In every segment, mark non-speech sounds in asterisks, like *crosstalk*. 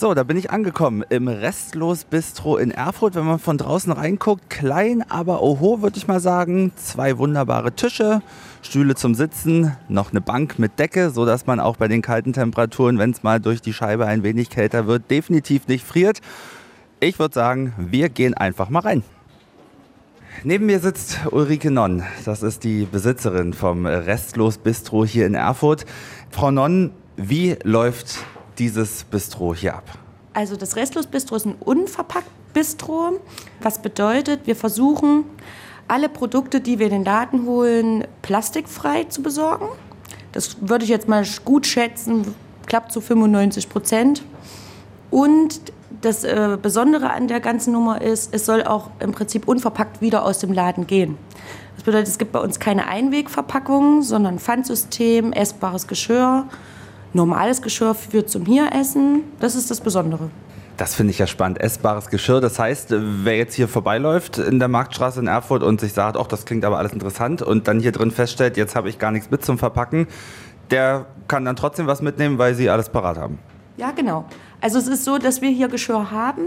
So, da bin ich angekommen im Restlos Bistro in Erfurt. Wenn man von draußen reinguckt, klein, aber oho, würde ich mal sagen. Zwei wunderbare Tische, Stühle zum Sitzen, noch eine Bank mit Decke, sodass man auch bei den kalten Temperaturen, wenn es mal durch die Scheibe ein wenig kälter wird, definitiv nicht friert. Ich würde sagen, wir gehen einfach mal rein. Neben mir sitzt Ulrike Nonn. Das ist die Besitzerin vom Restlos Bistro hier in Erfurt. Frau Nonn, wie läuft dieses Bistro hier ab? Also das Restlos Bistro ist ein unverpackt Bistro, was bedeutet, wir versuchen alle Produkte, die wir in den Laden holen, plastikfrei zu besorgen. Das würde ich jetzt mal gut schätzen, klappt zu 95 Prozent. Und das äh, Besondere an der ganzen Nummer ist, es soll auch im Prinzip unverpackt wieder aus dem Laden gehen. Das bedeutet, es gibt bei uns keine Einwegverpackungen, sondern Pfandsystem, essbares Geschirr normales Geschirr für zum Hieressen. Das ist das Besondere. Das finde ich ja spannend. Essbares Geschirr. Das heißt, wer jetzt hier vorbeiläuft in der Marktstraße in Erfurt und sich sagt, ach, das klingt aber alles interessant und dann hier drin feststellt, jetzt habe ich gar nichts mit zum Verpacken, der kann dann trotzdem was mitnehmen, weil sie alles parat haben. Ja, genau. Also es ist so, dass wir hier Geschirr haben.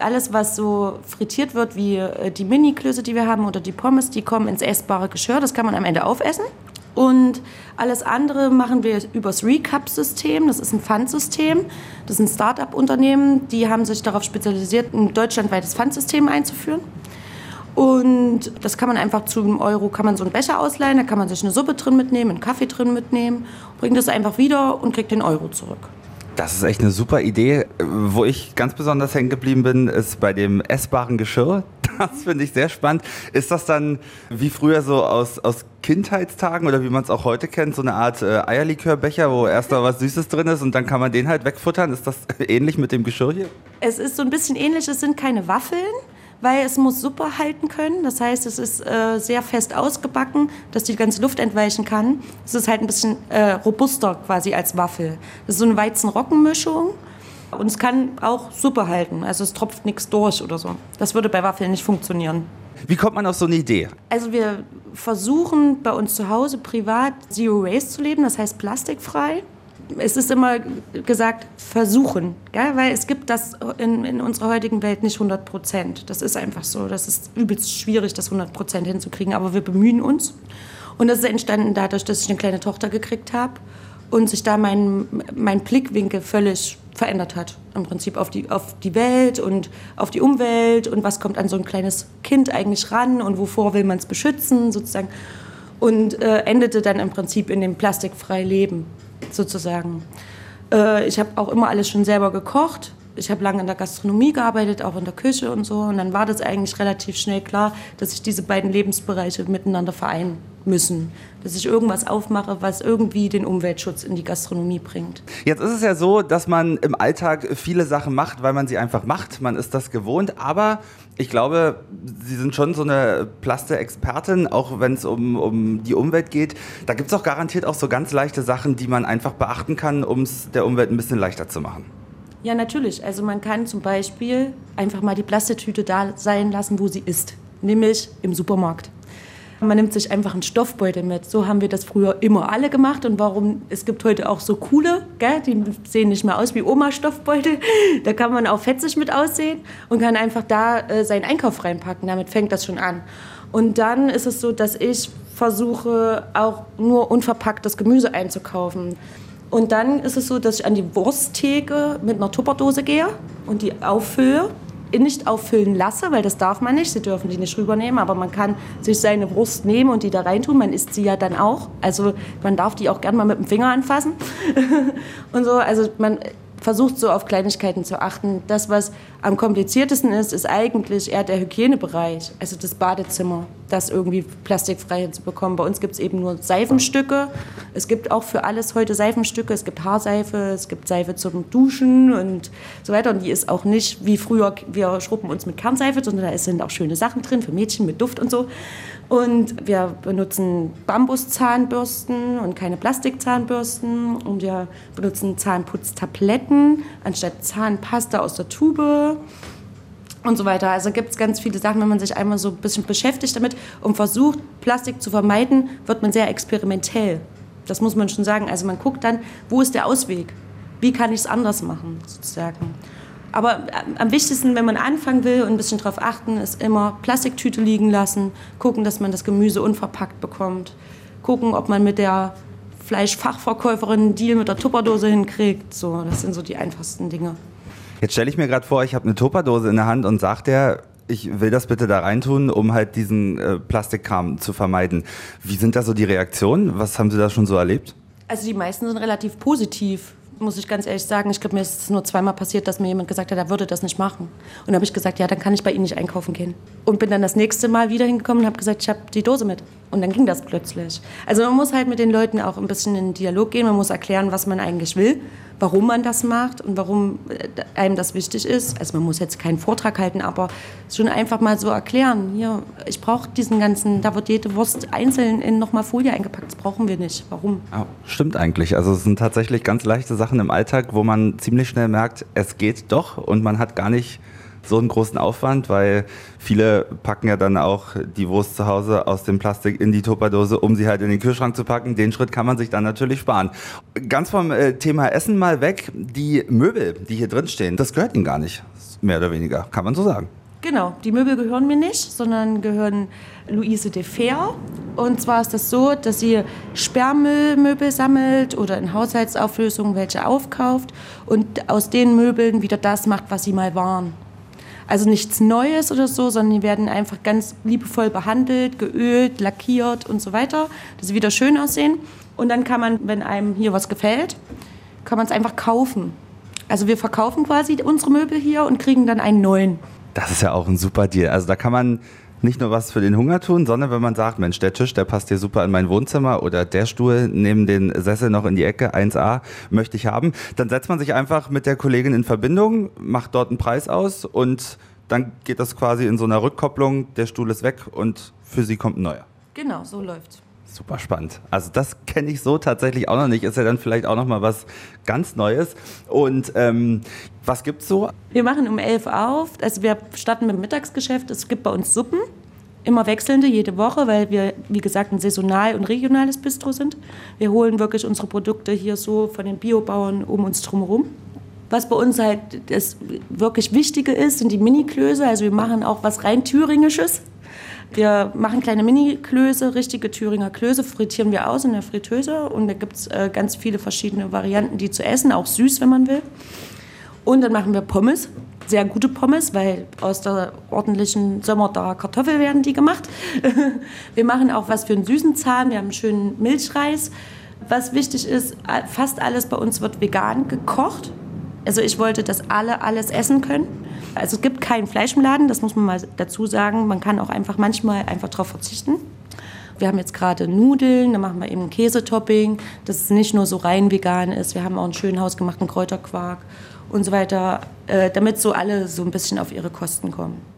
Alles, was so frittiert wird, wie äh, die Mini-Klöße, die wir haben oder die Pommes, die kommen ins essbare Geschirr. Das kann man am Ende aufessen. Und alles andere machen wir übers Recap-System. Das ist ein Pfandsystem. Das ist ein Start-up-Unternehmen. Die haben sich darauf spezialisiert, ein deutschlandweites Pfandsystem einzuführen. Und das kann man einfach zu einem Euro, kann man so einen Becher ausleihen, da kann man sich eine Suppe drin mitnehmen, einen Kaffee drin mitnehmen, bringt das einfach wieder und kriegt den Euro zurück. Das ist echt eine super Idee. Wo ich ganz besonders hängen geblieben bin, ist bei dem essbaren Geschirr. *laughs* Das finde ich sehr spannend. Ist das dann wie früher so aus, aus Kindheitstagen oder wie man es auch heute kennt, so eine Art äh, Eierlikörbecher, wo erst mal was Süßes drin ist und dann kann man den halt wegfuttern? Ist das *laughs* ähnlich mit dem Geschirr hier? Es ist so ein bisschen ähnlich. Es sind keine Waffeln, weil es muss Suppe halten können. Das heißt, es ist äh, sehr fest ausgebacken, dass die ganze Luft entweichen kann. Es ist halt ein bisschen äh, robuster quasi als Waffel. Das ist so eine Weizen-Roggen-Mischung. Und es kann auch Suppe halten. Also es tropft nichts durch oder so. Das würde bei Waffeln nicht funktionieren. Wie kommt man auf so eine Idee? Also wir versuchen bei uns zu Hause privat Zero Waste zu leben, das heißt plastikfrei es ist immer gesagt, versuchen, gell? weil es gibt das in, in unserer heutigen Welt nicht 100 Prozent. Das ist einfach so. Das ist übelst schwierig, das 100 Prozent hinzukriegen, aber wir bemühen uns. Und das ist entstanden dadurch, dass ich eine kleine Tochter gekriegt habe und sich da mein, mein Blickwinkel völlig verändert hat. Im Prinzip auf die, auf die Welt und auf die Umwelt und was kommt an so ein kleines Kind eigentlich ran und wovor will man es beschützen sozusagen. Und äh, endete dann im Prinzip in dem plastikfreien Leben sozusagen. Äh, ich habe auch immer alles schon selber gekocht. Ich habe lange in der Gastronomie gearbeitet, auch in der Küche und so. Und dann war das eigentlich relativ schnell klar, dass ich diese beiden Lebensbereiche miteinander vereinen müssen. Dass ich irgendwas aufmache, was irgendwie den Umweltschutz in die Gastronomie bringt. Jetzt ist es ja so, dass man im Alltag viele Sachen macht, weil man sie einfach macht. Man ist das gewohnt. Aber ich glaube, Sie sind schon so eine Plaste-Expertin, auch wenn es um, um die Umwelt geht. Da gibt es auch garantiert auch so ganz leichte Sachen, die man einfach beachten kann, um es der Umwelt ein bisschen leichter zu machen. Ja, natürlich. Also man kann zum Beispiel einfach mal die Plastetüte da sein lassen, wo sie ist, nämlich im Supermarkt. Man nimmt sich einfach einen Stoffbeutel mit. So haben wir das früher immer alle gemacht. Und warum? Es gibt heute auch so coole, gell? die sehen nicht mehr aus wie Oma-Stoffbeutel. Da kann man auch fetzig mit aussehen und kann einfach da äh, seinen Einkauf reinpacken. Damit fängt das schon an. Und dann ist es so, dass ich versuche, auch nur unverpacktes Gemüse einzukaufen. Und dann ist es so, dass ich an die Wursttheke mit einer Tupperdose gehe und die auffülle nicht auffüllen lasse, weil das darf man nicht. Sie dürfen die nicht rübernehmen, aber man kann sich seine Wurst nehmen und die da reintun. Man isst sie ja dann auch. Also man darf die auch gern mal mit dem Finger anfassen *laughs* und so. Also man versucht so auf Kleinigkeiten zu achten. Das, was am kompliziertesten ist, ist eigentlich eher der Hygienebereich, also das Badezimmer, das irgendwie plastikfrei zu bekommen. Bei uns gibt es eben nur Seifenstücke. Es gibt auch für alles heute Seifenstücke. Es gibt Haarseife, es gibt Seife zum Duschen und so weiter. Und die ist auch nicht wie früher, wir schrubben uns mit Kernseife, sondern da sind auch schöne Sachen drin für Mädchen mit Duft und so. Und wir benutzen Bambuszahnbürsten und keine Plastikzahnbürsten. Und wir benutzen Zahnputztabletten anstatt Zahnpasta aus der Tube und so weiter. Also gibt es ganz viele Sachen, wenn man sich einmal so ein bisschen beschäftigt damit und versucht, Plastik zu vermeiden, wird man sehr experimentell. Das muss man schon sagen. Also man guckt dann, wo ist der Ausweg? wie kann ich es anders machen, sozusagen. Aber am wichtigsten, wenn man anfangen will und ein bisschen darauf achten, ist immer Plastiktüte liegen lassen, gucken, dass man das Gemüse unverpackt bekommt, gucken, ob man mit der Fleischfachverkäuferin einen Deal mit der Tupperdose hinkriegt. So, das sind so die einfachsten Dinge. Jetzt stelle ich mir gerade vor, ich habe eine Tupperdose in der Hand und sage der, ich will das bitte da reintun, um halt diesen äh, Plastikkram zu vermeiden. Wie sind da so die Reaktionen? Was haben Sie da schon so erlebt? Also die meisten sind relativ positiv muss ich ganz ehrlich sagen, ich glaube, mir ist es nur zweimal passiert, dass mir jemand gesagt hat, er würde das nicht machen. Und dann habe ich gesagt, ja, dann kann ich bei Ihnen nicht einkaufen gehen. Und bin dann das nächste Mal wieder hingekommen und habe gesagt, ich habe die Dose mit. Und dann ging das plötzlich. Also man muss halt mit den Leuten auch ein bisschen in den Dialog gehen, man muss erklären, was man eigentlich will, warum man das macht und warum äh, einem das wichtig ist. Also man muss jetzt keinen Vortrag halten, aber schon einfach mal so erklären, hier, ich brauche diesen ganzen, da wird jede Wurst einzeln in nochmal Folie eingepackt, das brauchen wir nicht. Warum? Ja, stimmt eigentlich. Also es sind tatsächlich ganz leichte Sachen im Alltag, wo man ziemlich schnell merkt, es geht doch und man hat gar nicht so einen großen Aufwand, weil viele packen ja dann auch die Wurst zu Hause aus dem Plastik in die Tupperdose, um sie halt in den Kühlschrank zu packen. Den Schritt kann man sich dann natürlich sparen. Ganz vom äh, Thema Essen mal weg. Die Möbel, die hier drin stehen, das gehört Ihnen gar nicht, mehr oder weniger, kann man so sagen. Genau, die Möbel gehören mir nicht, sondern gehören Luise de Fair. Und zwar ist das so, dass sie Sperrmüllmöbel sammelt oder in Haushaltsauflösungen welche aufkauft und aus den Möbeln wieder das macht, was sie mal waren. Also nichts Neues oder so, sondern die werden einfach ganz liebevoll behandelt, geölt, lackiert und so weiter, dass sie wieder schön aussehen. Und dann kann man, wenn einem hier was gefällt, kann man es einfach kaufen. Also wir verkaufen quasi unsere Möbel hier und kriegen dann einen neuen. Das ist ja auch ein super Deal. Also da kann man nicht nur was für den Hunger tun, sondern wenn man sagt, Mensch, der Tisch, der passt hier super in mein Wohnzimmer oder der Stuhl neben den Sessel noch in die Ecke, 1a, möchte ich haben, dann setzt man sich einfach mit der Kollegin in Verbindung, macht dort einen Preis aus und dann geht das quasi in so einer Rückkopplung, der Stuhl ist weg und für sie kommt ein neuer. Genau, so läuft's. Super spannend. Also das kenne ich so tatsächlich auch noch nicht. Ist ja dann vielleicht auch noch mal was ganz Neues. Und ähm, was gibt's so? Wir machen um 11 auf. Also wir starten mit dem Mittagsgeschäft. Es gibt bei uns Suppen, immer wechselnde jede Woche, weil wir, wie gesagt, ein saisonal und regionales Bistro sind. Wir holen wirklich unsere Produkte hier so von den Biobauern um uns drumherum. Was bei uns halt das wirklich Wichtige ist, sind die Mini-Klöße. Also wir machen auch was rein Thüringisches. Wir machen kleine Mini-Klöße, richtige Thüringer Klöße, frittieren wir aus in der Fritteuse. Und da gibt es äh, ganz viele verschiedene Varianten, die zu essen, auch süß, wenn man will. Und dann machen wir Pommes, sehr gute Pommes, weil aus der ordentlichen Sommerdaer Kartoffel werden die gemacht. *laughs* wir machen auch was für einen süßen Zahn, wir haben einen schönen Milchreis. Was wichtig ist, fast alles bei uns wird vegan gekocht. Also ich wollte, dass alle alles essen können. Also es gibt kein Fleisch im Laden, das muss man mal dazu sagen. Man kann auch einfach manchmal einfach darauf verzichten. Wir haben jetzt gerade Nudeln, da machen wir eben Käsetopping, dass es nicht nur so rein vegan ist. Wir haben auch einen schönen hausgemachten Kräuterquark und so weiter, äh, damit so alle so ein bisschen auf ihre Kosten kommen.